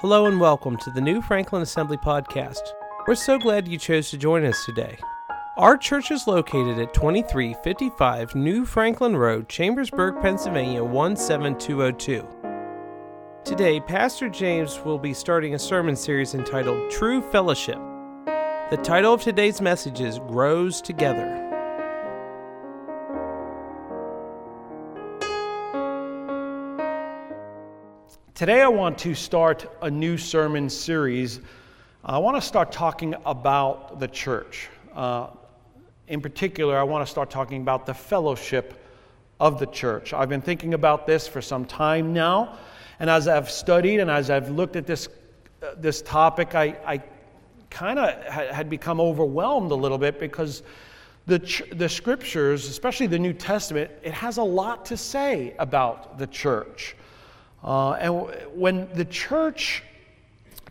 Hello and welcome to the New Franklin Assembly Podcast. We're so glad you chose to join us today. Our church is located at 2355 New Franklin Road, Chambersburg, Pennsylvania 17202. Today, Pastor James will be starting a sermon series entitled True Fellowship. The title of today's message is Grows Together. Today, I want to start a new sermon series. I want to start talking about the church. Uh, in particular, I want to start talking about the fellowship of the church. I've been thinking about this for some time now, and as I've studied and as I've looked at this, uh, this topic, I, I kind of ha- had become overwhelmed a little bit because the, ch- the scriptures, especially the New Testament, it has a lot to say about the church. Uh, and when the church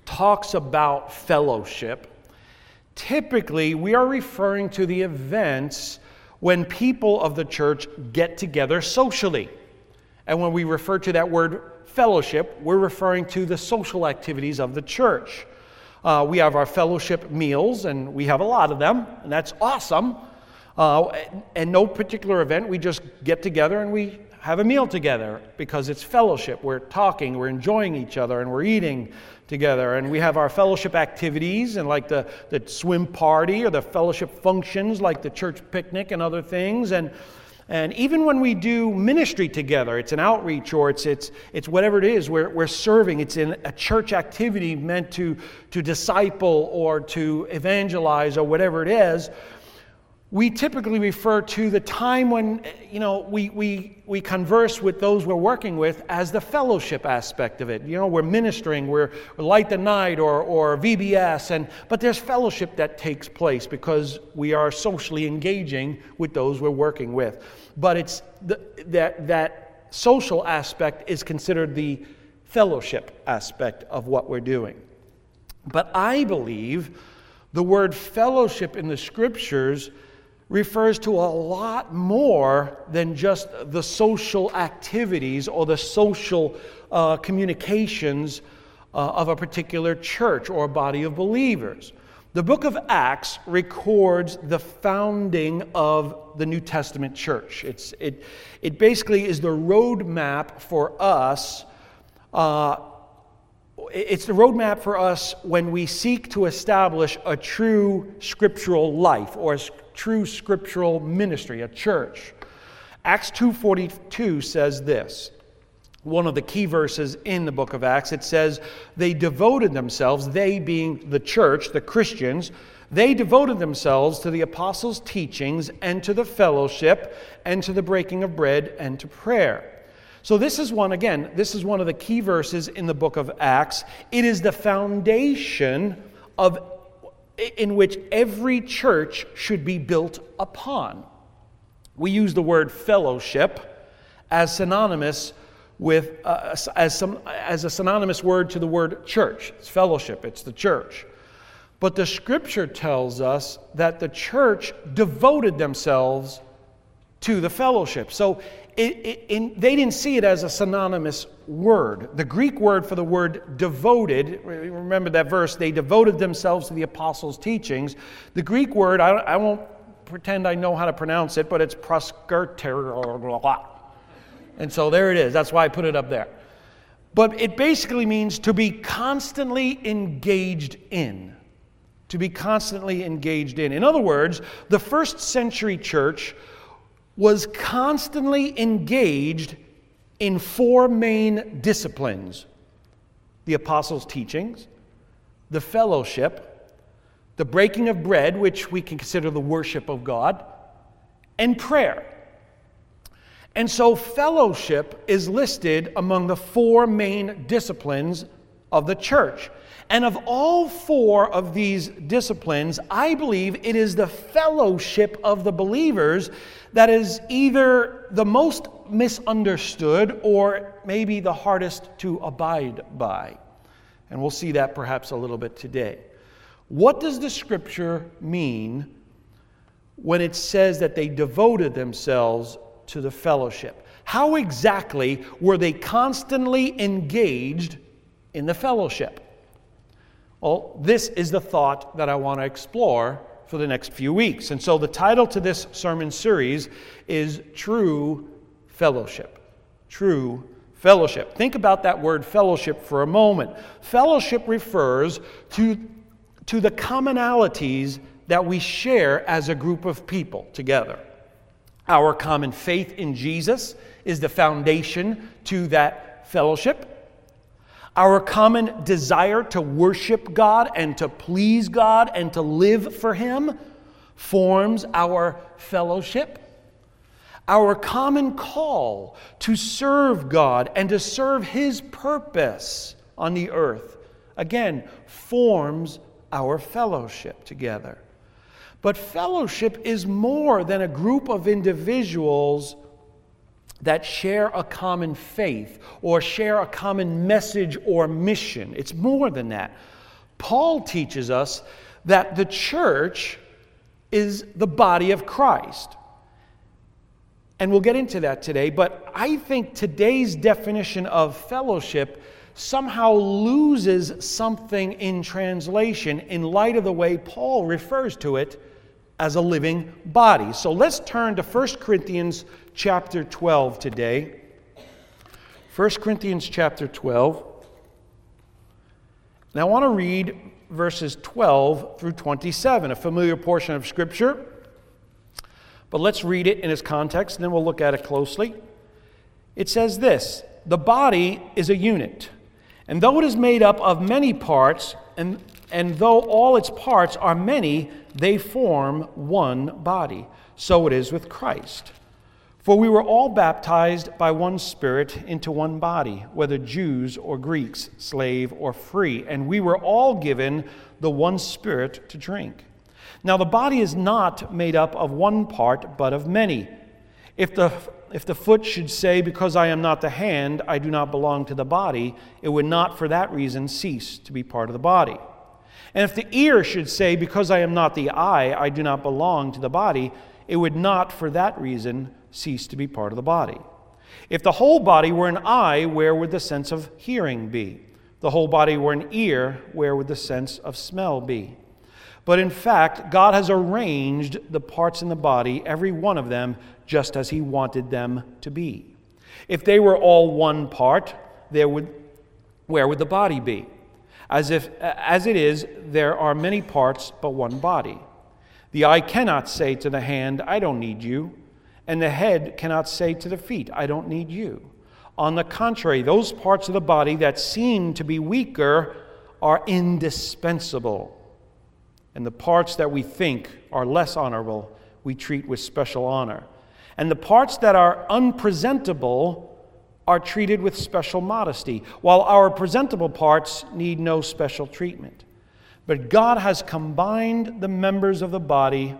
talks about fellowship, typically we are referring to the events when people of the church get together socially. And when we refer to that word fellowship, we're referring to the social activities of the church. Uh, we have our fellowship meals, and we have a lot of them, and that's awesome. Uh, and no particular event, we just get together and we have a meal together because it's fellowship. We're talking, we're enjoying each other, and we're eating together. And we have our fellowship activities and like the, the swim party or the fellowship functions like the church picnic and other things. And, and even when we do ministry together, it's an outreach or it's, it's, it's whatever it is, we're, we're serving. It's in a church activity meant to, to disciple or to evangelize or whatever it is we typically refer to the time when you know we, we, we converse with those we're working with as the fellowship aspect of it. You know we're ministering we're, light the night or, or vbs and but there's fellowship that takes place because we are socially engaging with those we're working with. But it's the, that that social aspect is considered the fellowship aspect of what we're doing. But i believe the word fellowship in the scriptures refers to a lot more than just the social activities or the social uh, communications uh, of a particular church or body of believers. The book of Acts records the founding of the New Testament church. It's, it, it basically is the roadmap for us. Uh, it's the roadmap for us when we seek to establish a true scriptural life or true scriptural ministry, a church. Acts 2:42 says this. One of the key verses in the book of Acts, it says, They devoted themselves, they being the church, the Christians, they devoted themselves to the apostles' teachings and to the fellowship and to the breaking of bread and to prayer. So, this is one, again, this is one of the key verses in the book of Acts. It is the foundation of in which every church should be built upon. We use the word fellowship as synonymous with uh, as, some, as a synonymous word to the word church. It's fellowship, it's the church. But the scripture tells us that the church devoted themselves to the fellowship. So it, it, they didn't see it as a synonymous word. The Greek word for the word devoted, remember that verse, they devoted themselves to the apostles' teachings. The Greek word, I, I won't pretend I know how to pronounce it, but it's proskerter. And so there it is. That's why I put it up there. But it basically means to be constantly engaged in. To be constantly engaged in. In other words, the first century church was constantly engaged in four main disciplines the apostles' teachings, the fellowship, the breaking of bread, which we can consider the worship of God, and prayer. And so, fellowship is listed among the four main disciplines of the church. And of all four of these disciplines, I believe it is the fellowship of the believers that is either the most misunderstood or maybe the hardest to abide by. And we'll see that perhaps a little bit today. What does the scripture mean when it says that they devoted themselves to the fellowship? How exactly were they constantly engaged in the fellowship? Well, this is the thought that I want to explore for the next few weeks. And so the title to this sermon series is True Fellowship. True Fellowship. Think about that word fellowship for a moment. Fellowship refers to, to the commonalities that we share as a group of people together. Our common faith in Jesus is the foundation to that fellowship. Our common desire to worship God and to please God and to live for Him forms our fellowship. Our common call to serve God and to serve His purpose on the earth, again, forms our fellowship together. But fellowship is more than a group of individuals that share a common faith or share a common message or mission. It's more than that. Paul teaches us that the church is the body of Christ. And we'll get into that today, but I think today's definition of fellowship somehow loses something in translation in light of the way Paul refers to it as a living body. So let's turn to 1 Corinthians chapter 12 today. 1 Corinthians chapter 12. Now I want to read verses 12 through 27, a familiar portion of Scripture. But let's read it in its context, and then we'll look at it closely. It says this The body is a unit, and though it is made up of many parts, and, and though all its parts are many, they form one body. So it is with Christ. For we were all baptized by one Spirit into one body, whether Jews or Greeks, slave or free, and we were all given the one Spirit to drink. Now, the body is not made up of one part, but of many. If the, if the foot should say, Because I am not the hand, I do not belong to the body, it would not for that reason cease to be part of the body. And if the ear should say, Because I am not the eye, I do not belong to the body, it would not for that reason cease to be part of the body. If the whole body were an eye, where would the sense of hearing be? The whole body were an ear, where would the sense of smell be? But in fact, God has arranged the parts in the body, every one of them, just as He wanted them to be. If they were all one part, there would, where would the body be? As, if, as it is, there are many parts, but one body. The eye cannot say to the hand, I don't need you and the head cannot say to the feet, I don't need you. On the contrary, those parts of the body that seem to be weaker are indispensable. And the parts that we think are less honorable, we treat with special honor. And the parts that are unpresentable are treated with special modesty, while our presentable parts need no special treatment. But God has combined the members of the body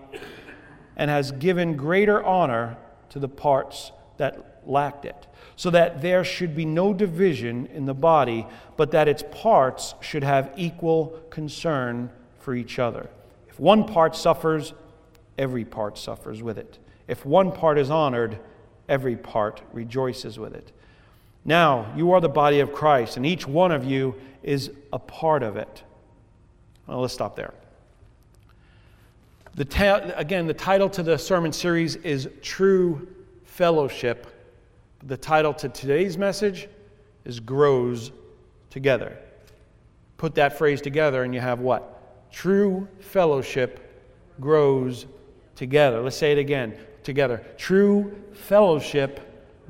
and has given greater honor to the parts that lacked it, so that there should be no division in the body, but that its parts should have equal concern for each other. If one part suffers, every part suffers with it. If one part is honored, every part rejoices with it. Now, you are the body of Christ, and each one of you is a part of it. Well, let's stop there. The ta- again, the title to the sermon series is True Fellowship. The title to today's message is Grows Together. Put that phrase together, and you have what? True fellowship grows together. Let's say it again together. True fellowship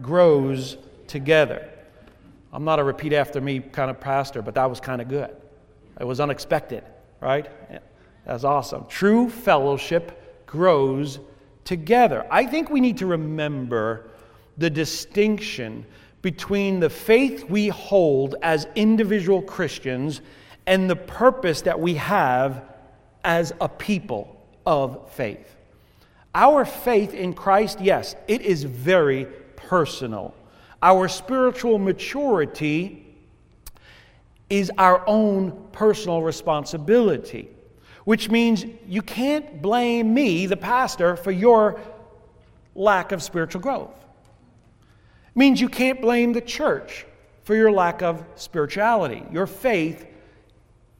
grows together. I'm not a repeat after me kind of pastor, but that was kind of good. It was unexpected, right? That's awesome. True fellowship grows together. I think we need to remember the distinction between the faith we hold as individual Christians and the purpose that we have as a people of faith. Our faith in Christ, yes, it is very personal. Our spiritual maturity is our own personal responsibility which means you can't blame me, the pastor, for your lack of spiritual growth. It means you can't blame the church for your lack of spirituality. Your faith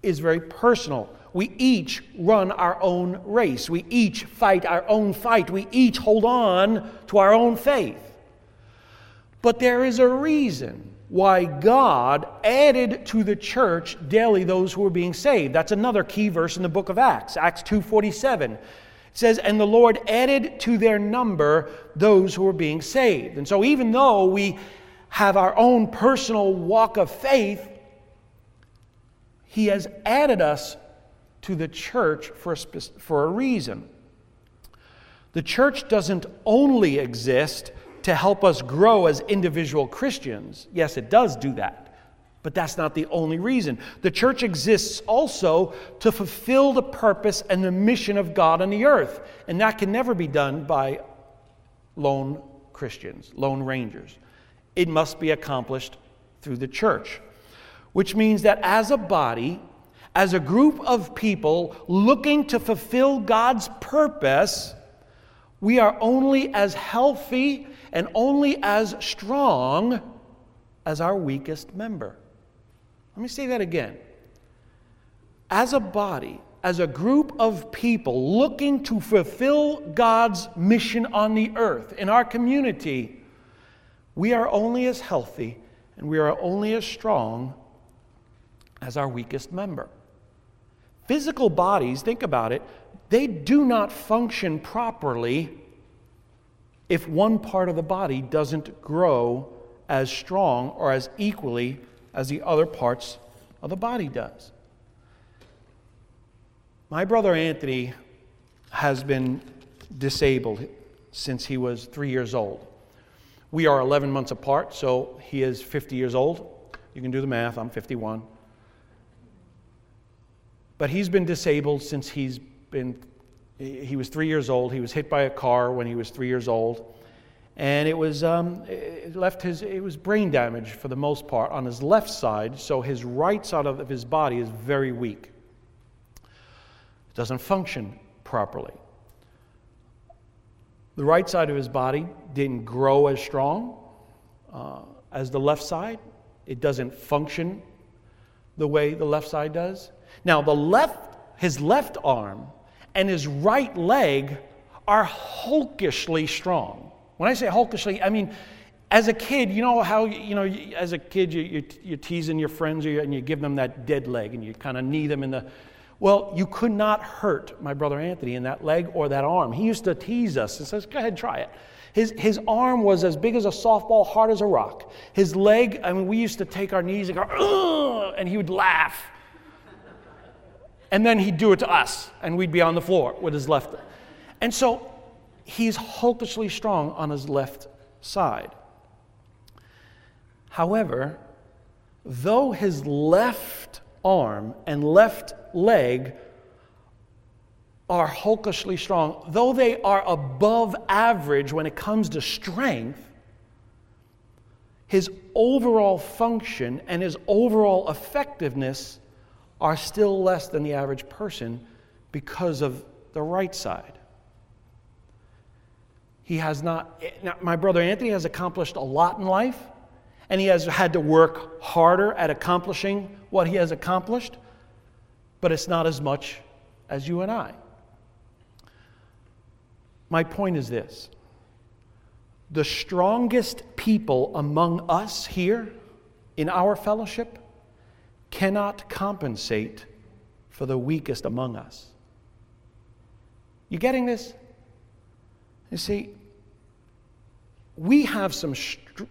is very personal. We each run our own race. We each fight our own fight. We each hold on to our own faith. But there is a reason why God added to the church daily those who were being saved. That's another key verse in the book of Acts, Acts 2:47. It says, "And the Lord added to their number those who were being saved." And so even though we have our own personal walk of faith, he has added us to the church for a, for a reason. The church doesn't only exist to help us grow as individual Christians. Yes, it does do that. But that's not the only reason. The church exists also to fulfill the purpose and the mission of God on the earth. And that can never be done by lone Christians, lone rangers. It must be accomplished through the church, which means that as a body, as a group of people looking to fulfill God's purpose, we are only as healthy and only as strong as our weakest member. Let me say that again. As a body, as a group of people looking to fulfill God's mission on the earth, in our community, we are only as healthy and we are only as strong as our weakest member. Physical bodies, think about it, they do not function properly if one part of the body doesn't grow as strong or as equally as the other parts of the body does. My brother Anthony has been disabled since he was three years old. We are 11 months apart, so he is 50 years old. You can do the math, I'm 51. But he's been disabled since he's been, he was three years old. He was hit by a car when he was three years old. And it was, um, it left his, it was brain damage for the most part on his left side, so his right side of his body is very weak. It doesn't function properly. The right side of his body didn't grow as strong uh, as the left side. It doesn't function the way the left side does. Now, the left, his left arm and his right leg are hulkishly strong. When I say hulkishly, I mean, as a kid, you know how, you know, as a kid, you, you, are teasing your friends and you give them that dead leg and you kind of knee them in the. Well, you could not hurt my brother Anthony in that leg or that arm. He used to tease us and says, go ahead, try it. His, his arm was as big as a softball, hard as a rock. His leg, I mean, we used to take our knees and go, and he would laugh and then he'd do it to us, and we'd be on the floor with his left. And so he's hopelessly strong on his left side. However, though his left arm and left leg are hulkishly strong, though they are above average when it comes to strength, his overall function and his overall effectiveness are still less than the average person because of the right side. He has not, my brother Anthony has accomplished a lot in life, and he has had to work harder at accomplishing what he has accomplished, but it's not as much as you and I. My point is this the strongest people among us here in our fellowship cannot compensate for the weakest among us. You getting this? You see, we have some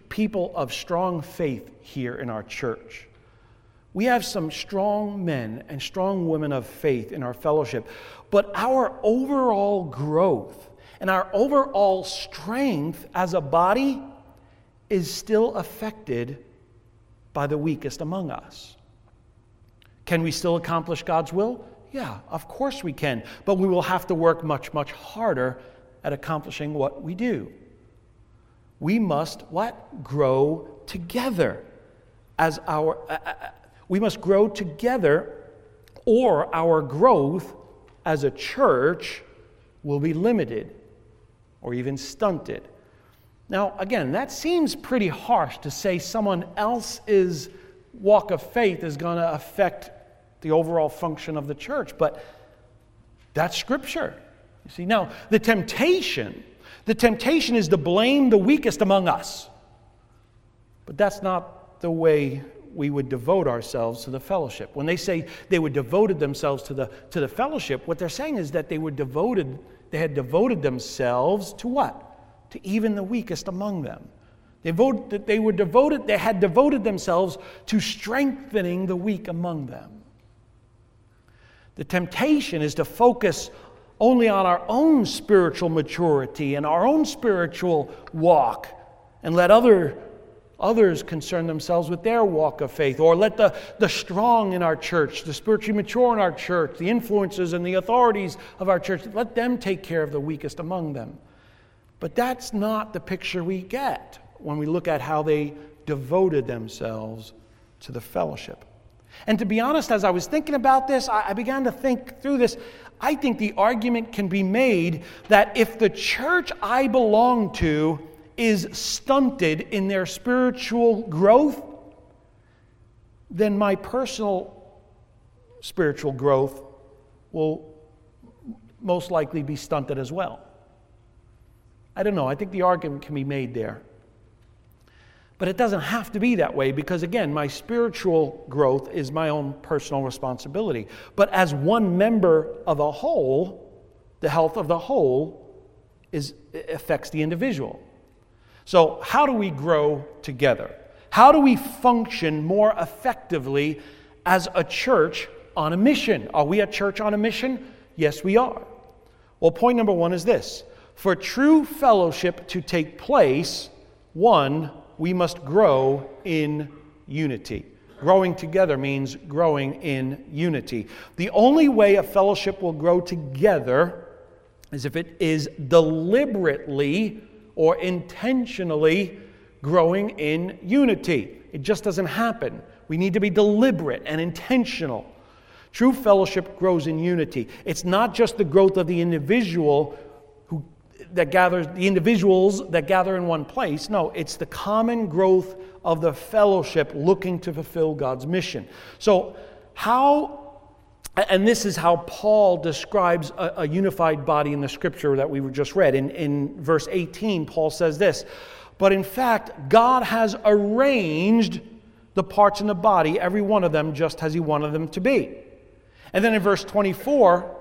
people of strong faith here in our church. We have some strong men and strong women of faith in our fellowship, but our overall growth and our overall strength as a body is still affected by the weakest among us. Can we still accomplish God's will? Yeah, of course we can. But we will have to work much, much harder at accomplishing what we do. We must what? Grow together as our uh, uh, uh, we must grow together or our growth as a church will be limited or even stunted. Now, again, that seems pretty harsh to say someone else's walk of faith is going to affect the overall function of the church, but that's scripture. You see, now, the temptation, the temptation is to blame the weakest among us. But that's not the way we would devote ourselves to the fellowship. When they say they would devoted themselves to the, to the fellowship, what they're saying is that they were devoted, they had devoted themselves to what? To even the weakest among them. They, voted, they were devoted, they had devoted themselves to strengthening the weak among them. The temptation is to focus only on our own spiritual maturity and our own spiritual walk and let other Others concern themselves with their walk of faith, or let the, the strong in our church, the spiritually mature in our church, the influences and the authorities of our church, let them take care of the weakest among them. But that's not the picture we get when we look at how they devoted themselves to the fellowship. And to be honest, as I was thinking about this, I, began to think through this. I think the argument can be made that if the church I belong to is stunted in their spiritual growth, then my personal spiritual growth will most likely be stunted as well. I don't know. I think the argument can be made there. But it doesn't have to be that way because, again, my spiritual growth is my own personal responsibility. But as one member of a whole, the health of the whole is, affects the individual. So, how do we grow together? How do we function more effectively as a church on a mission? Are we a church on a mission? Yes, we are. Well, point number one is this for true fellowship to take place, one, we must grow in unity. Growing together means growing in unity. The only way a fellowship will grow together is if it is deliberately or intentionally growing in unity. It just doesn't happen. We need to be deliberate and intentional. True fellowship grows in unity. It's not just the growth of the individual that gathers the individuals that gather in one place. No, it's the common growth of the fellowship looking to fulfill God's mission. So, how and this is how Paul describes a, a, unified body in the scripture that we just read. In, in verse 18, Paul says this But in fact, God has arranged the parts in the body, every one of them, just as He wanted them to be. And then in verse 24,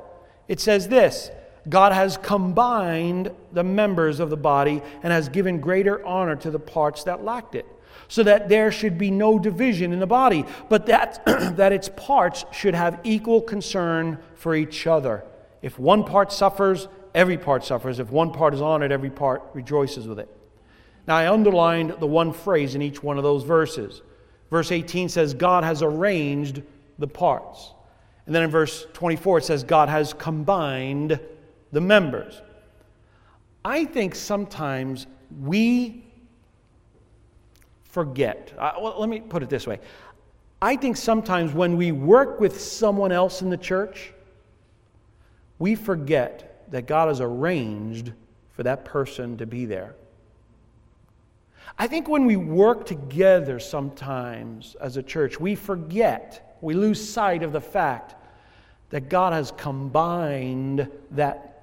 it says this God has combined the members of the body and has given greater honor to the parts that lacked it so that there should be no division in the body, but that, that its parts should have equal concern for each other. If one part suffers, every part suffers. If one part is honored, every part rejoices with it. Now, I underlined the one phrase in each one of those verses. Verse 18 says, God has arranged the parts. And then in verse 24, it says, God has combined the members. I think sometimes we forget. Uh, well, let me put it this way I think sometimes when we work with someone else in the church, we forget that God has arranged for that person to be there. I think when we work together sometimes as a church, we forget, we lose sight of the fact that God has combined that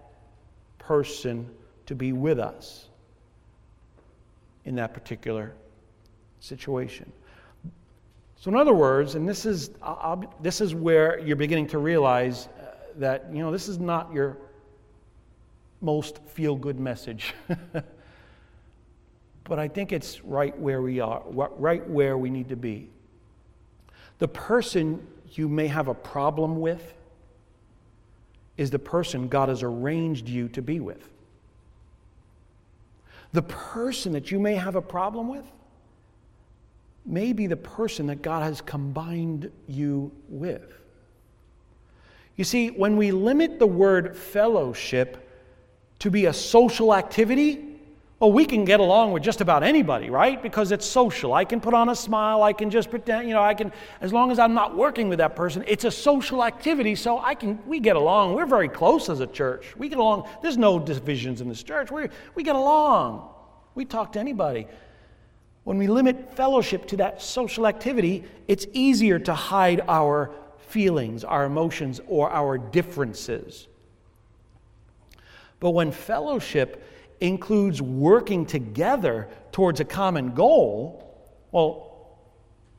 person to be with us in that particular situation. So, in other words, and this is, this is where you're beginning to realize uh, that, you know, this is not your most feel good message. but I think it's right where we are, right where we need to be. The person you may have a problem with is the person God has arranged you to be with. The person that you may have a problem with may be the person that God has combined you with. You see, when we limit the word fellowship to be a social activity, well, we can get along with just about anybody, right? Because it's social. I can put on a smile, I can just pretend, you know, I can, as long as I'm not working with that person, it's a social activity, so I can, we get along. We're very close as a church. We get along. There's no divisions in this church. we we get along. We talk to anybody. When we limit fellowship to that social activity, it's easier to hide our feelings, our emotions, or our differences. But when fellowship includes working together towards a common goal, well,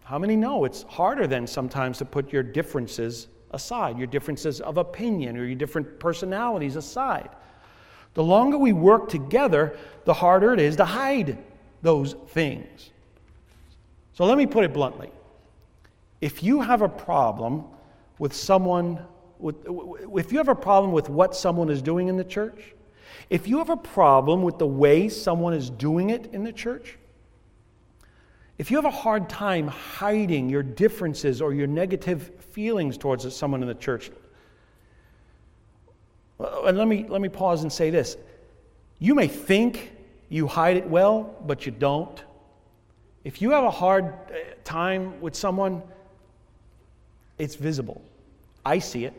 how many know it's harder then sometimes to put your differences aside, your differences of opinion or your different personalities aside? The longer we work together, the harder it is to hide those things. So let me put it bluntly. If you have a problem with someone, with, if you have a problem with what someone is doing in the church, if you have a problem with the way someone is doing it in the church, if you have a hard time hiding your differences or your negative feelings towards someone in the church, and let me, let me pause and say this. You may think you hide it well, but you don't. If you have a hard uh, time with someone, it's visible. I see it,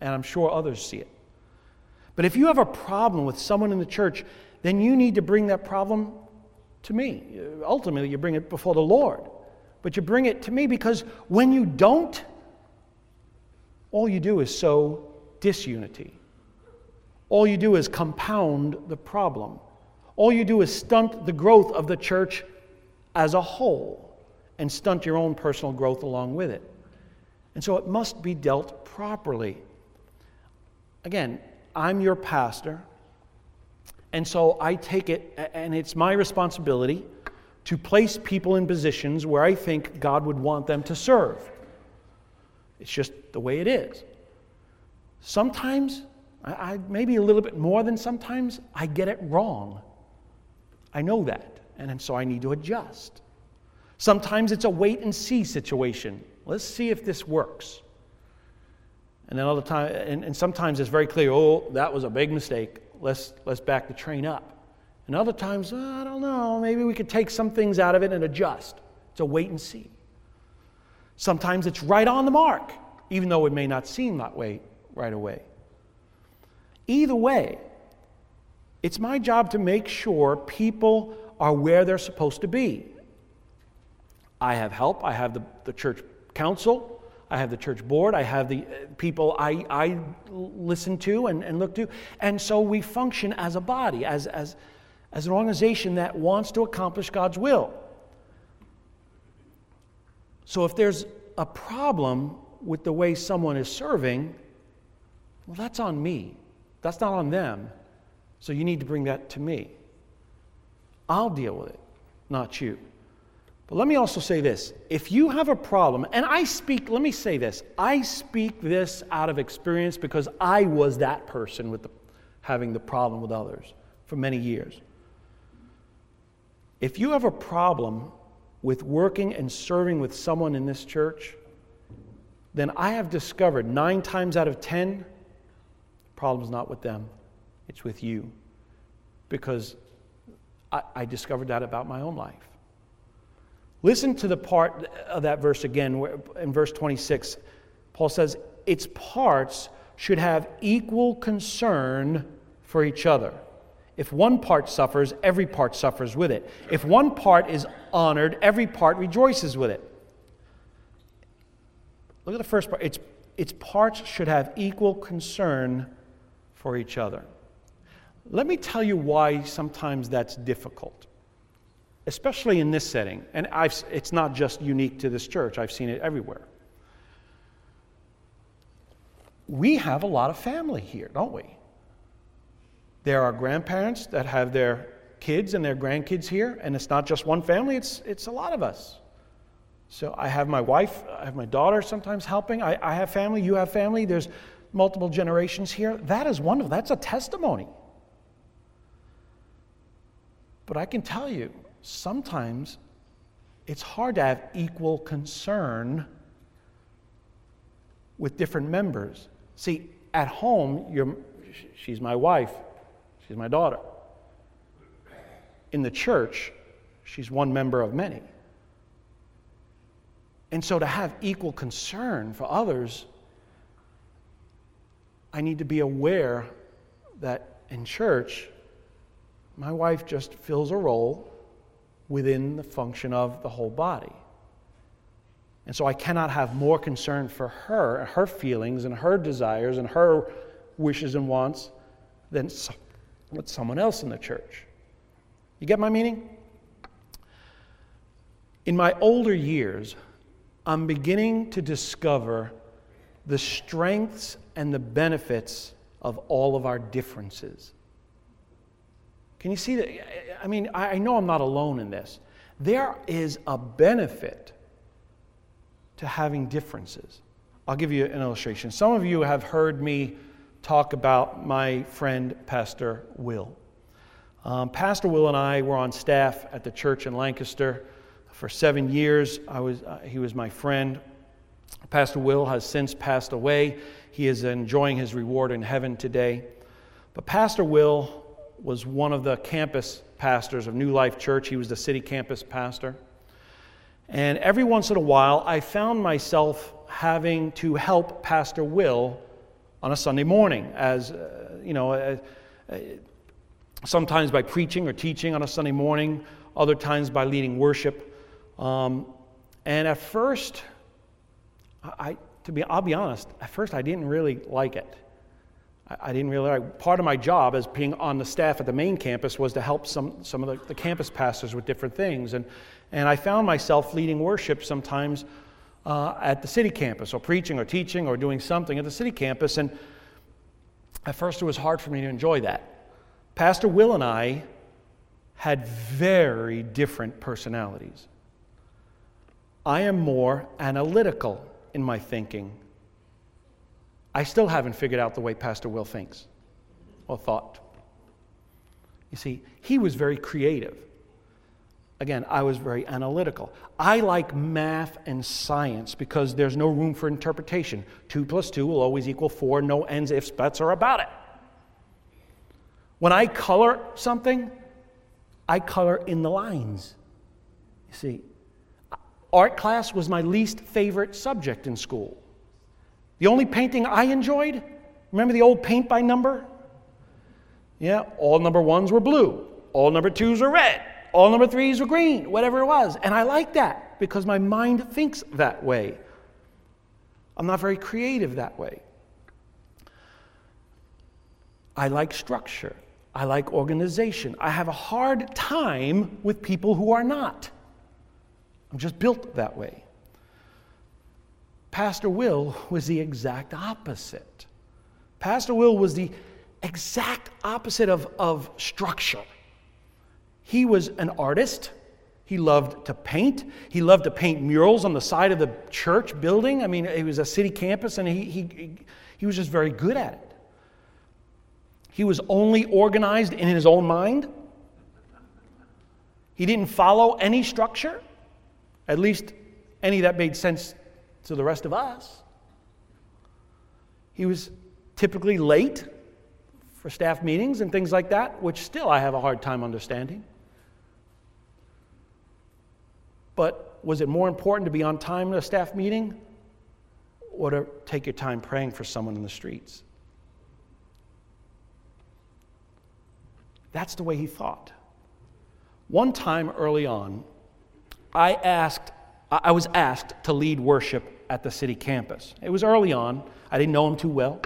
and I'm sure others see it. But if you have a problem with someone in the church, then you need to bring that problem to me. Ultimately, you bring it before the Lord. But you bring it to me because when you don't, all you do is sow disunity. All you do is compound the problem. All you do is stunt the growth of the church as a whole and stunt your own personal growth along with it. And so it must be dealt properly. Again, I'm your pastor, and so I take it, and it's my responsibility to place people in positions where I think God would want them to serve. It's just the way it is. Sometimes I, I, maybe a little bit more than sometimes, I get it wrong. I know that, and, and so I need to adjust. Sometimes it's a wait and see situation. Let's see if this works. And then other time, and, and sometimes it's very clear, oh, that was a big mistake. Let's, let's back the train up. And other times, oh, I don't know, maybe we could take some things out of it and adjust. It's a wait and see. Sometimes it's right on the mark, even though it may not seem that way right away. Either way, it's my job to make sure people are where they're supposed to be. I have help, I have the, the church council, I have the church board, I have the uh, people I, I listen to and, and look to. And so we function as a body, as, as, as an organization that wants to accomplish God's will. So if there's a problem with the way someone is serving, well, that's on me. That's not on them. So you need to bring that to me. I'll deal with it, not you. But let me also say this if you have a problem, and I speak, let me say this I speak this out of experience because I was that person with the, having the problem with others for many years. If you have a problem with working and serving with someone in this church, then I have discovered nine times out of ten, the problem's not with them, it's with you. Because I, I discovered that about my own life. Listen to the part of that verse again, where, in verse 26. Paul says, Its parts should have equal concern for each other. If one part suffers, every part suffers with it. If one part is honored, every part rejoices with it. Look at the first part. Its, its parts should have equal concern for each other. Let me tell you why sometimes that's difficult, especially in this setting. And I've, it's not just unique to this church, I've seen it everywhere. We have a lot of family here, don't we? There are grandparents that have their kids and their grandkids here, and it's not just one family, it's, it's a lot of us. So I have my wife, I have my daughter sometimes helping. I, I have family, you have family. There's multiple generations here. That is wonderful. That's a testimony. But I can tell you, sometimes it's hard to have equal concern with different members. See, at home, she's my wife, she's my daughter. In the church, she's one member of many. And so to have equal concern for others I need to be aware that in church, my wife just fills a role within the function of the whole body. And so I cannot have more concern for her, her feelings and her desires and her wishes and wants than with someone else in the church. You get my meaning? In my older years, I'm beginning to discover the strengths and the benefits of all of our differences. Can you see that? I mean, I know I'm not alone in this. There is a benefit to having differences. I'll give you an illustration. Some of you have heard me talk about my friend, Pastor Will. Um, Pastor Will and I were on staff at the church in Lancaster for seven years. I was, uh, he was my friend. Pastor Will has since passed away. He is enjoying his reward in heaven today. But Pastor Will was one of the campus pastors of New Life Church. He was the city campus pastor. And every once in a while, I found myself having to help Pastor Will on a Sunday morning, as uh, you know, uh, uh, sometimes by preaching or teaching on a Sunday morning, other times by leading worship. Um, and at first, I, to be, I'll be honest, at first I didn't really like it. I, didn't really like Part of my job as being on the staff at the main campus was to help some, some of the, the campus pastors with different things. And, and I found myself leading worship sometimes uh, at the city campus, or preaching, or teaching, or doing something at the city campus. And at first, it was hard for me to enjoy that. Pastor Will and I had very different personalities. I am more analytical in my thinking. I still haven't figured out the way Pastor Will thinks or thought. You see, he was very creative. Again, I was very analytical. I like math and science because there's no room for interpretation. Two plus two will always equal four, no ends, ifs, buts, or about it. When I color something, I color in the lines. You see, art class was my least favorite subject in school. The only painting I enjoyed, remember the old paint by number? Yeah, all number ones were blue, all number twos were red, all number threes were green, whatever it was. And I like that because my mind thinks that way. I'm not very creative that way. I like structure. I like organization. I have a hard time with people who are not. I'm just built that way. Pastor Will was the exact opposite. Pastor Will was the exact opposite of, of structure. He was an artist. He loved to paint. He loved to paint murals on the side of the church building. I mean, it was a city campus, and he, he, he was just very good at it. He was only organized in his own mind. He didn't follow any structure, at least any that made sense to the rest of us. He was typically late for staff meetings and things like that, which still I have a hard time understanding. But was it more important to be on time at a staff meeting or to take your time praying for someone in the streets? That's the way he thought. One time early on, I asked, I was asked to lead worship at the city campus. It was early on. I didn't know him too well.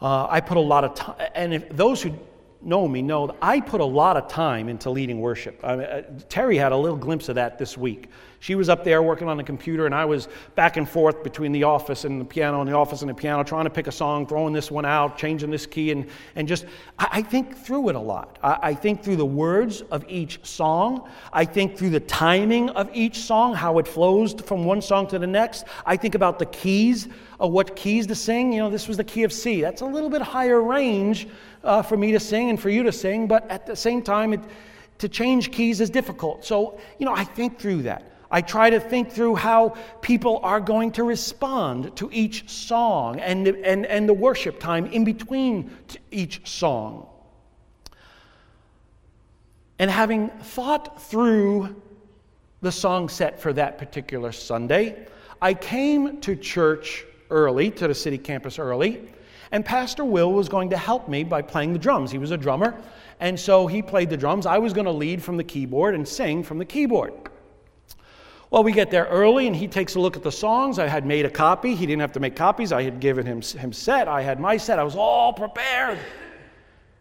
Uh, I put a lot of time, and if those who know me know that I put a lot of time into leading worship. I mean, uh, Terry had a little glimpse of that this week. She was up there working on the computer, and I was back and forth between the office and the piano, and the office and the piano, trying to pick a song, throwing this one out, changing this key, and, and just, I, I think through it a lot. I, I think through the words of each song. I think through the timing of each song, how it flows from one song to the next. I think about the keys of what keys to sing. You know, this was the key of C. That's a little bit higher range uh, for me to sing and for you to sing, but at the same time, it, to change keys is difficult. So, you know, I think through that. I try to think through how people are going to respond to each song and, and, and the worship time in between each song. And having thought through the song set for that particular Sunday, I came to church early, to the city campus early, And Pastor Will was going to help me by playing the drums. He was a drummer, and so he played the drums. I was going to lead from the keyboard and sing from the keyboard. Well, we get there early, and he takes a look at the songs. I had made a copy. He didn't have to make copies. I had given him him set. I had my set. I was all prepared.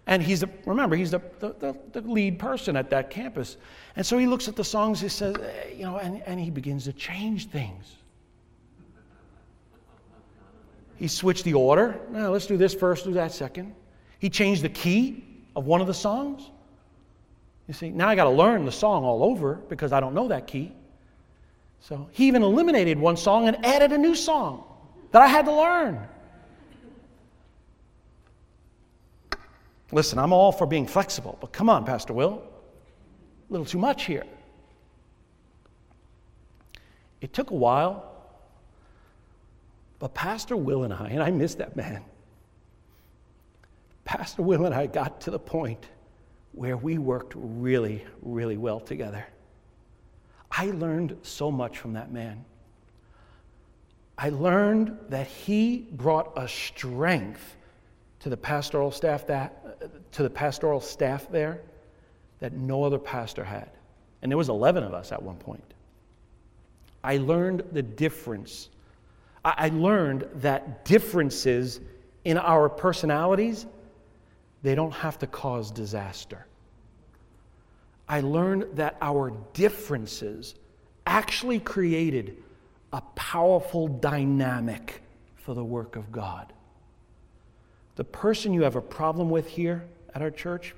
And he's the, remember, he's the, the, the, lead person at that campus. And so he looks at the songs, he says, eh, you know, and, and he begins to change things. He switched the order. Now, let's do this first, do that second. He changed the key of one of the songs. You see, now I got to learn the song all over because I don't know that key. So he even eliminated one song and added a new song that I had to learn. Listen, I'm all for being flexible, but come on, Pastor Will. A little too much here. It took a while, but Pastor Will and I, and I miss that man, Pastor Will and I got to the point where we worked really, really well together. I learned so much from that man. I learned that he brought a strength to the pastoral staff that to the pastoral staff there that no other pastor had. And there was 11 of us at one point. I learned the difference. I learned that differences in our personalities they don't have to cause disaster. I learned that our differences actually created a powerful dynamic for the work of God. The person you have a problem with here at our church,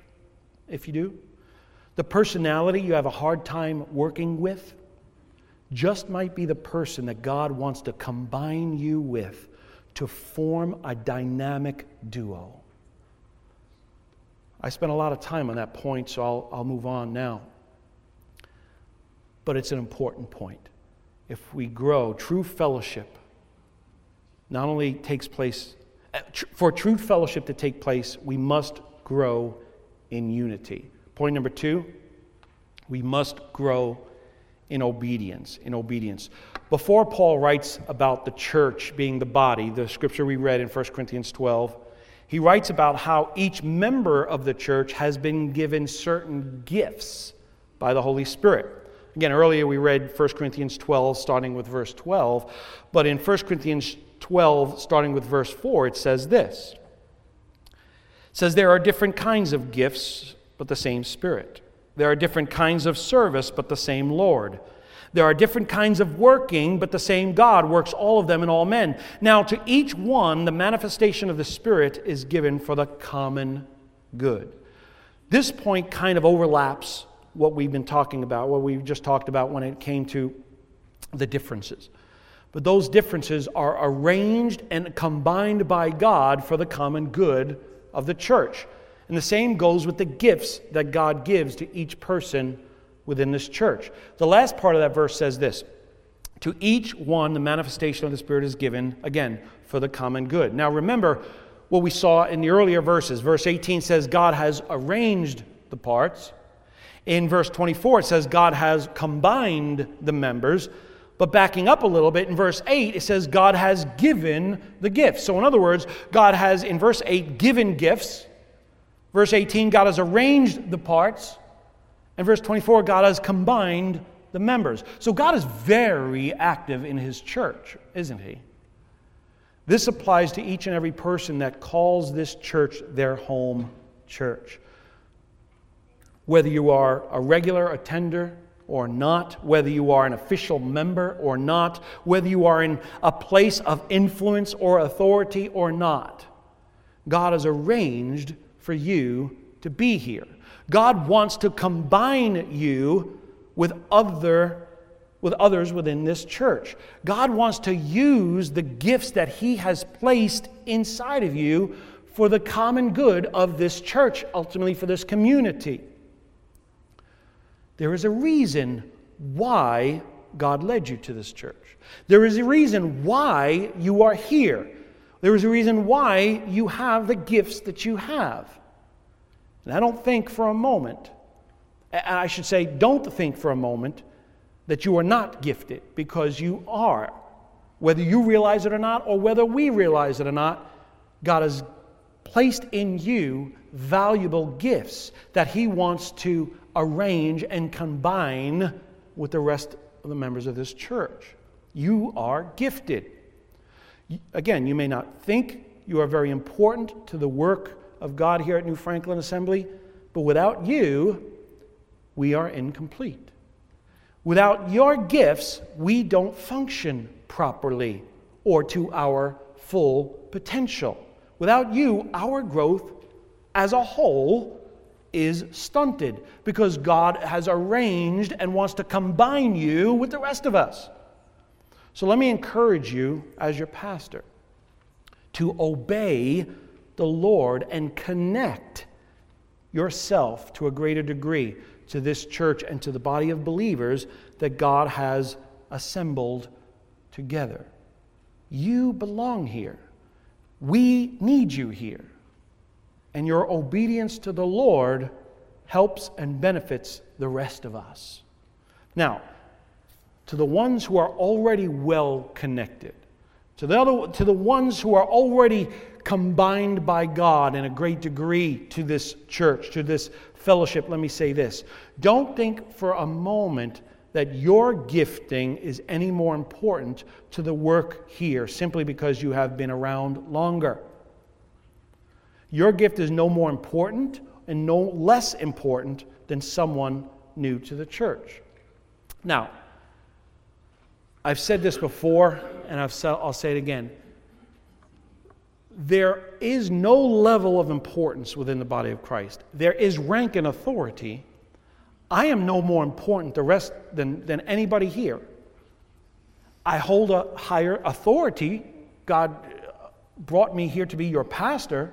if you do, the personality you have a hard time working with, just might be the person that God wants to combine you with to form a dynamic duo. I spent a lot of time on that point, so I'll, I'll move on now. But it's an important point. If we grow, true fellowship not only takes place, uh, for true fellowship to take place, we must grow in unity. Point number two, we must grow in obedience. In obedience. Before Paul writes about the church being the body, the scripture we read in 1 Corinthians 12, he writes about how each member of the church has been given certain gifts by the Holy Spirit. Again, earlier we read 1 Corinthians 12, starting with verse 12, but in 1 Corinthians 12, starting with verse 4, it says this. It says, There are different kinds of gifts, but the same Spirit. There are different kinds of service, but the same Lord. There are different kinds of working, but the same God works all of them in all men. Now, to each one, the manifestation of the Spirit is given for the common good. This point kind of overlaps what we've been talking about, what we've just talked about when it came to the differences. But those differences are arranged and combined by God for the common good of the church. And the same goes with the gifts that God gives to each person within this church. The last part of that verse says this To each one, the manifestation of the Spirit is given, again, for the common good. Now, remember what we saw in the earlier verses. Verse 18 says, God has arranged the parts. In verse 24, it says, God has combined the members. But backing up a little bit, in verse 8, it says, God has given the gifts. So, in other words, God has, in verse 8, given gifts. Verse 18, God has arranged the parts. And verse 24, God has combined the members. So God is very active in his church, isn't he? This applies to each and every person that calls this church their home church. Whether you are a regular attender or not, whether you are an official member or not, whether you are in a place of influence or authority or not, God has arranged for you to be here. God wants to combine you with other with others within this church. God wants to use the gifts that he has placed inside of you for the common good of this church, ultimately for this community. There is a reason why God led you to this church. There is a reason why you are here. There is a reason why you have the gifts that you have. And I don't think for a moment, and I should say, don't think for a moment that you are not gifted because you are. Whether you realize it or not, or whether we realize it or not, God has placed in you valuable gifts that He wants to arrange and combine with the rest of the members of this church. You are gifted. Again, you may not think you are very important to the work of God here at New Franklin Assembly, but without you, we are incomplete. Without your gifts, we don't function properly or to our full potential. Without you, our growth as a whole is stunted because God has arranged and wants to combine you with the rest of us. So let me encourage you, as your pastor, to obey the Lord and connect yourself to a greater degree to this church and to the body of believers that God has assembled together. You belong here. We need you here. And your obedience to the Lord helps and benefits the rest of us. Now, to the ones who are already well connected, to the, other, to the ones who are already combined by God in a great degree to this church, to this fellowship, let me say this. Don't think for a moment that your gifting is any more important to the work here simply because you have been around longer. Your gift is no more important and no less important than someone new to the church. Now, I've said this before, and I've I'll say it again. There is no level of importance within the body of Christ. There is rank and authority. I am no more important the rest than, than anybody here. I hold a higher authority. God uh, brought me here to be your pastor.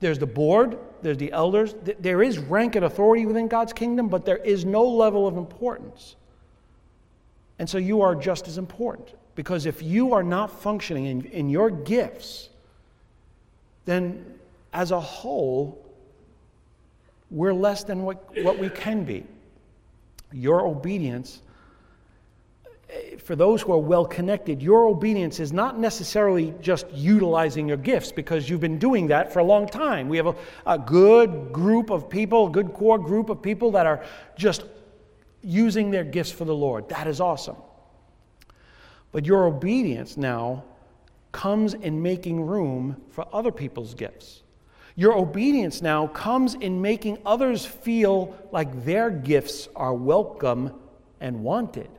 There's the board, there's the elders. There is rank and authority within God's kingdom, but there is no level of importance. And so you are just as important. Because if you are not functioning in, in your gifts, then as a whole, we're less than what, what we can be. Your obedience, eh, for those who are well connected, your obedience is not necessarily just utilizing your gifts because you've been doing that for a long time. We have a, a good group of people, good core group of people that are just using their gifts for the Lord. That is awesome. But your obedience now comes in making room for other people's gifts. Your obedience now comes in making others feel like their gifts are welcome and wanted.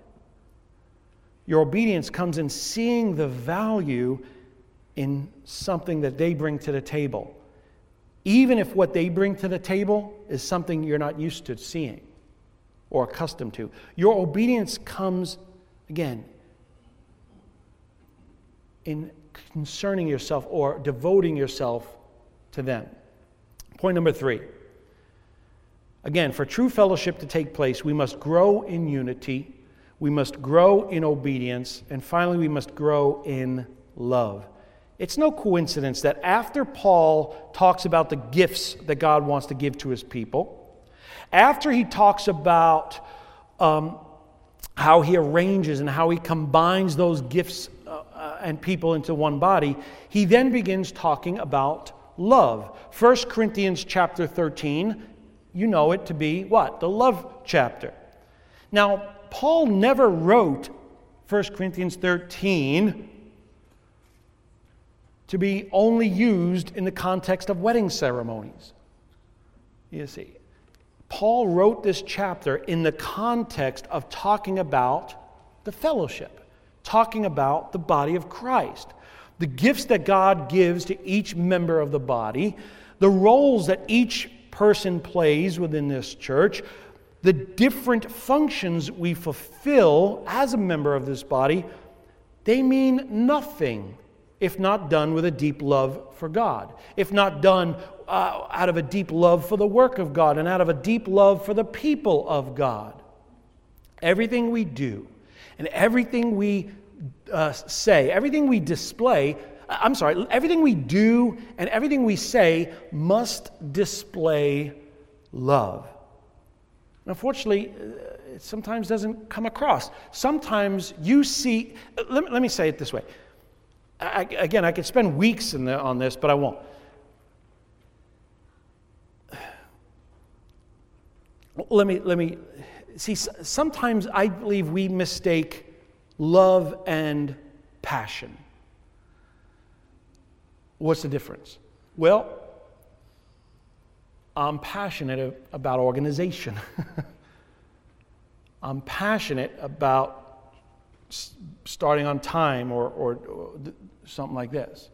Your obedience comes in seeing the value in something that they bring to the table, even if what they bring to the table is something you're not used to seeing or accustomed to. Your obedience comes, again, in concerning yourself or devoting yourself to them. Point number three. Again, for true fellowship to take place, we must grow in unity, we must grow in obedience, and finally, we must grow in love. It's no coincidence that after Paul talks about the gifts that God wants to give to his people, after he talks about um, how he arranges and how he combines those gifts uh, uh, and people into one body, he then begins talking about love. 1 Corinthians chapter 13, you know it to be what? The love chapter. Now, Paul never wrote 1 Corinthians 13 to be only used in the context of wedding ceremonies. You see, Paul wrote this chapter in the context of talking about the fellowship, talking about the body of Christ, the gifts that God gives to each member of the body, the roles that each person plays within this church, the different functions we fulfill as a member of this body, they mean nothing if not done with a deep love for God, if not done uh, out of a deep love for the work of God and out of a deep love for the people of God. Everything we do and everything we uh, say, everything we display, uh, I'm sorry, everything we do and everything we say must display love. Unfortunately, uh, it sometimes doesn't come across. Sometimes you see, uh, let let me say it this way I, again, I could spend weeks the, on this, but I won't. Let me, let me see. Sometimes I believe we mistake love and passion. What's the difference? Well, I'm passionate about organization. I'm passionate about starting on time or, or, or something like this.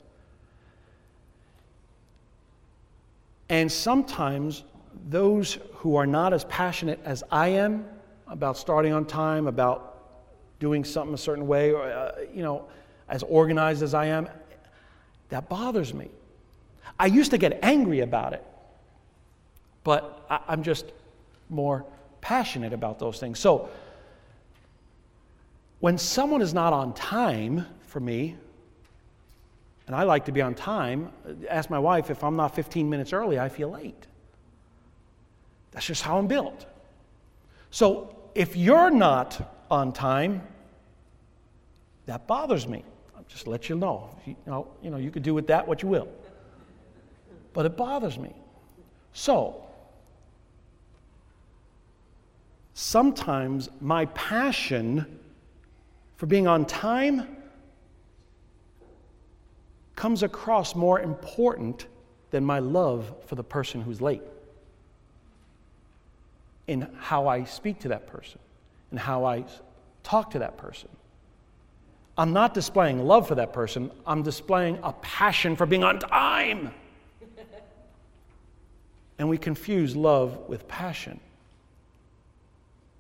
And sometimes those who are not as passionate as I am about starting on time, about doing something a certain way, or, uh, you know, as organized as I am, that bothers me. I used to get angry about it, but I, I'm just more passionate about those things. So, when someone is not on time for me, and I like to be on time, ask my wife if I'm not 15 minutes early, I feel late. That's just how I'm built. So, if you're not on time, that bothers me. I'll just let you know. You know, you know, you could do with that what you will. But it bothers me. So, sometimes my passion for being on time comes across more important than my love for the person who's late in how I speak to that person and how I talk to that person. I'm not displaying love for that person, I'm displaying a passion for being on time. and we confuse love with passion.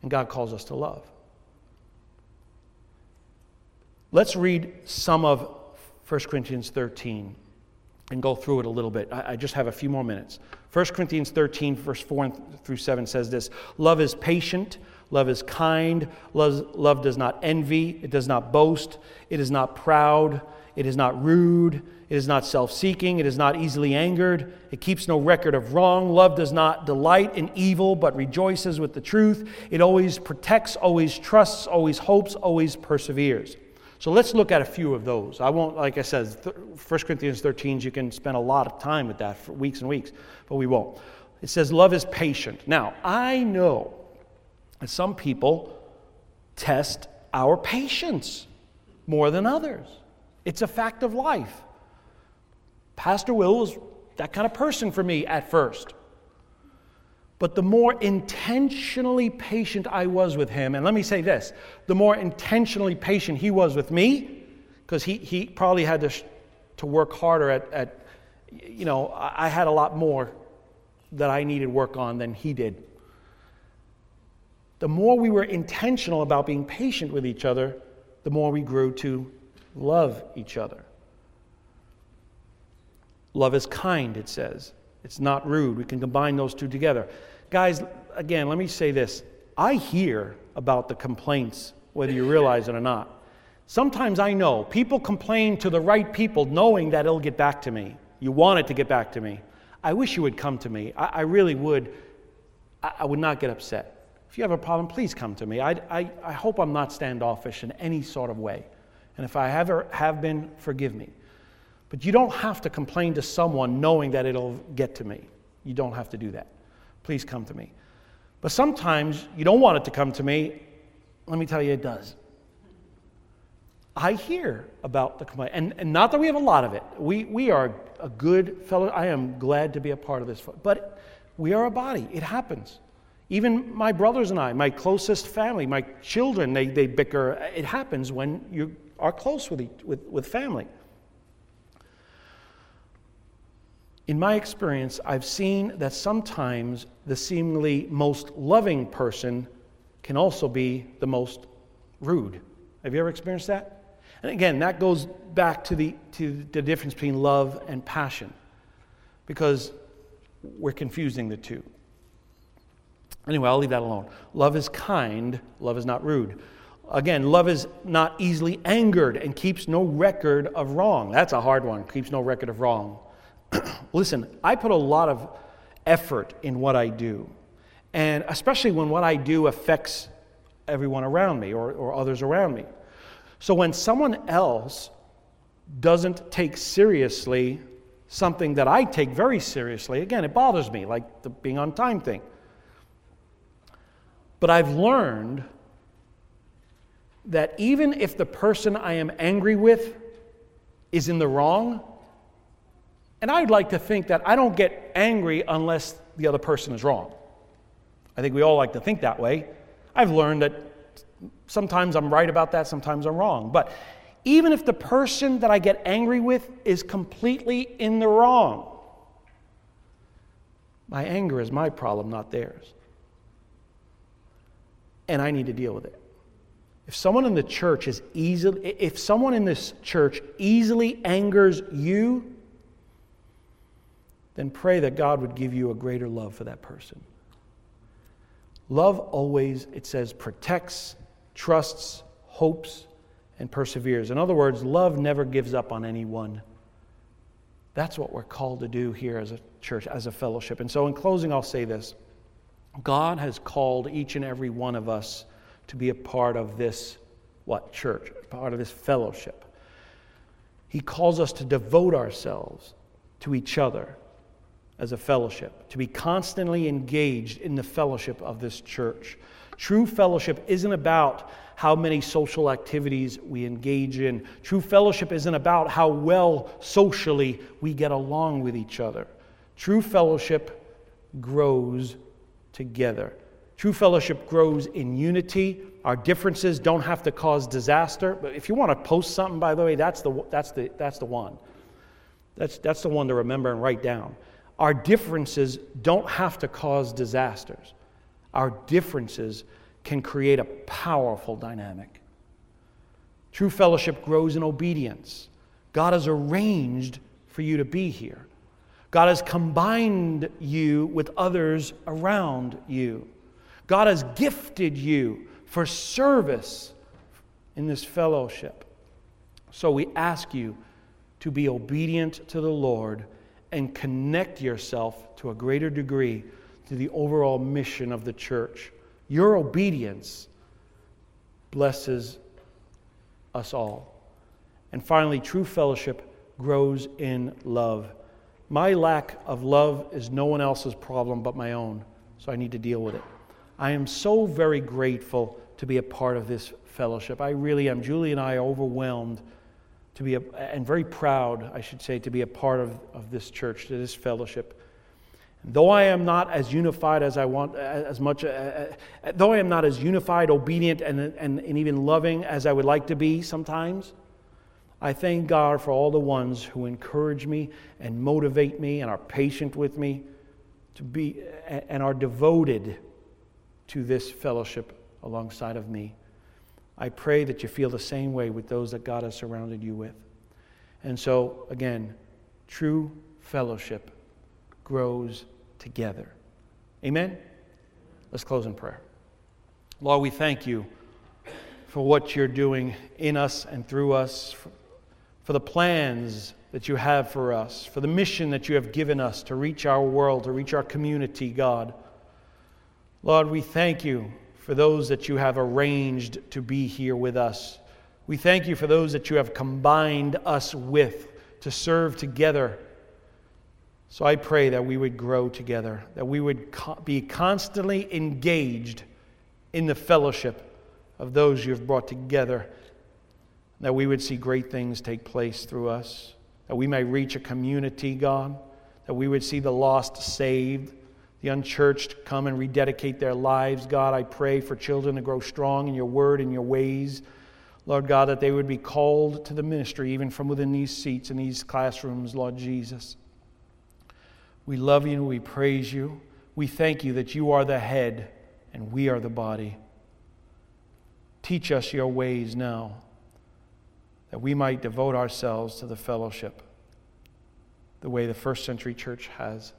And God calls us to love. Let's read some of 1 Corinthians 13 and go through it a little bit. I, just have a few more minutes. 1 Corinthians 13, verse 4 through 7 says this Love is patient, love is kind, love, love does not envy, it does not boast, it is not proud, it is not rude, it is not self seeking, it is not easily angered, it keeps no record of wrong. Love does not delight in evil, but rejoices with the truth. It always protects, always trusts, always hopes, always perseveres. So let's look at a few of those. I won't, like I said, 1 Corinthians 13, you can spend a lot of time with that for weeks and weeks, but we won't. It says, Love is patient. Now, I know that some people test our patience more than others. It's a fact of life. Pastor Will was that kind of person for me at first. But the more intentionally patient I was with him, and let me say this the more intentionally patient he was with me, because he, he probably had to, to work harder at, at, you know, I had a lot more that I needed work on than he did. The more we were intentional about being patient with each other, the more we grew to love each other. Love is kind, it says. It's not rude. We can combine those two together. Guys, again, let me say this. I hear about the complaints, whether you realize it or not. Sometimes I know people complain to the right people knowing that it'll get back to me. You want it to get back to me. I wish you would come to me. I, I really would. I, I, would not get upset. If you have a problem, please come to me. I, I, I hope I'm not standoffish in any sort of way. And if I ever have been, forgive me. But you don't have to complain to someone knowing that it'll get to me. You don't have to do that please come to me. But sometimes you don't want it to come to me. Let me tell you, it does. I hear about the complaint, and, and not that we have a lot of it. We, we are a good fellow. I am glad to be a part of this, but we are a body. It happens. Even my brothers and I, my closest family, my children, they, they bicker. It happens when you are close with, each, with, with family. In my experience, I've seen that sometimes the seemingly most loving person can also be the most rude. Have you ever experienced that? And again, that goes back to the, to the difference between love and passion because we're confusing the two. Anyway, I'll leave that alone. Love is kind, love is not rude. Again, love is not easily angered and keeps no record of wrong. That's a hard one, keeps no record of wrong. listen, I put a lot of effort in what I do, and especially when what I do affects everyone around me or, or others around me. So when someone else doesn't take seriously something that I take very seriously. Again, it bothers me, like the being on time thing. But I've learned that even if the person I am angry with is in the wrong, and I'd like to think that I don't get angry unless the other person is wrong. I think we all like to think that way. I've learned that sometimes I'm right about that, sometimes I'm wrong. But even if the person that I get angry with is completely in the wrong, my anger is my problem, not theirs. And I need to deal with it. If someone in the church is easily, if someone in this church easily angers you, then pray that God would give you a greater love for that person. Love always, it says, protects, trusts, hopes, and perseveres. In other words, love never gives up on anyone. That's what we're called to do here as a church, as a fellowship. And so, in closing, I'll say this God has called each and every one of us to be a part of this, what, church, part of this fellowship. He calls us to devote ourselves to each other as a fellowship, to be constantly engaged in the fellowship of this church. True fellowship isn't about how many social activities we engage in. True fellowship isn't about how well socially we get along with each other. True fellowship grows together. True fellowship grows in unity. Our differences don't have to cause disaster. But if you want to post something, by the way, that's the, that's the, that's the one. That's, that's the one to remember and write down. Our differences don't have to cause disasters. Our differences can create a powerful dynamic. True fellowship grows in obedience. God has arranged for you to be here. God has combined you with others around you. God has gifted you for service in this fellowship. So we ask you to be obedient to the Lord and connect yourself to a greater degree to the overall mission of the church. Your obedience blesses us all. And finally, true fellowship grows in love. My lack of love is no one else's problem but my own, so I need to deal with it. I am so very grateful to be a part of this fellowship. I really am. Julie and I are overwhelmed to be a, and very proud, I should say, to be a part of, of this church, to this fellowship. Though I am not as unified as I want, as much, uh, though I am not as unified, obedient, and, and, and even loving as I would like to be sometimes, I thank God for all the ones who encourage me and motivate me and are patient with me to be and are devoted to this fellowship alongside of me. I pray that you feel the same way with those that God has surrounded you with. And so, again, true fellowship grows together. Amen? Let's close in prayer. Lord, we thank you for what you're doing in us and through us, for, the plans that you have for us, for the mission that you have given us to reach our world, to reach our community, God. Lord, we thank you for those that you have arranged to be here with us. We thank you for those that you have combined us with to serve together. So I pray that we would grow together, that we would co- be constantly engaged in the fellowship of those you have brought together, that we would see great things take place through us, that we may reach a community, God, that we would see the lost saved the unchurched come and rededicate their lives. God, I pray for children to grow strong in your word and your ways. Lord God, that they would be called to the ministry even from within these seats in these classrooms, Lord Jesus. We love you and we praise you. We thank you that you are the head and we are the body. Teach us your ways now that we might devote ourselves to the fellowship the way the first century church has.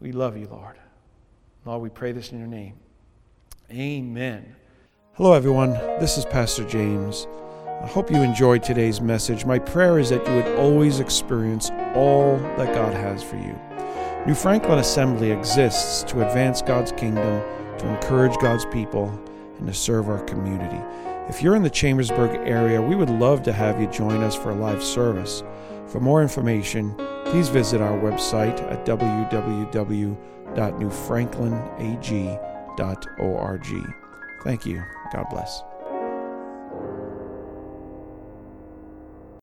We love you, Lord. Lord, we pray this in your name. Amen. Hello, everyone. This is Pastor James. I hope you enjoyed today's message. My prayer is that you would always experience all that God has for you. New Franklin Assembly exists to advance God's kingdom, to encourage God's people, and to serve our community. If you're in the Chambersburg area, we would love to have you join us for a live service. For more information, please visit our website at www.newfranklinag.org. Thank you. God bless.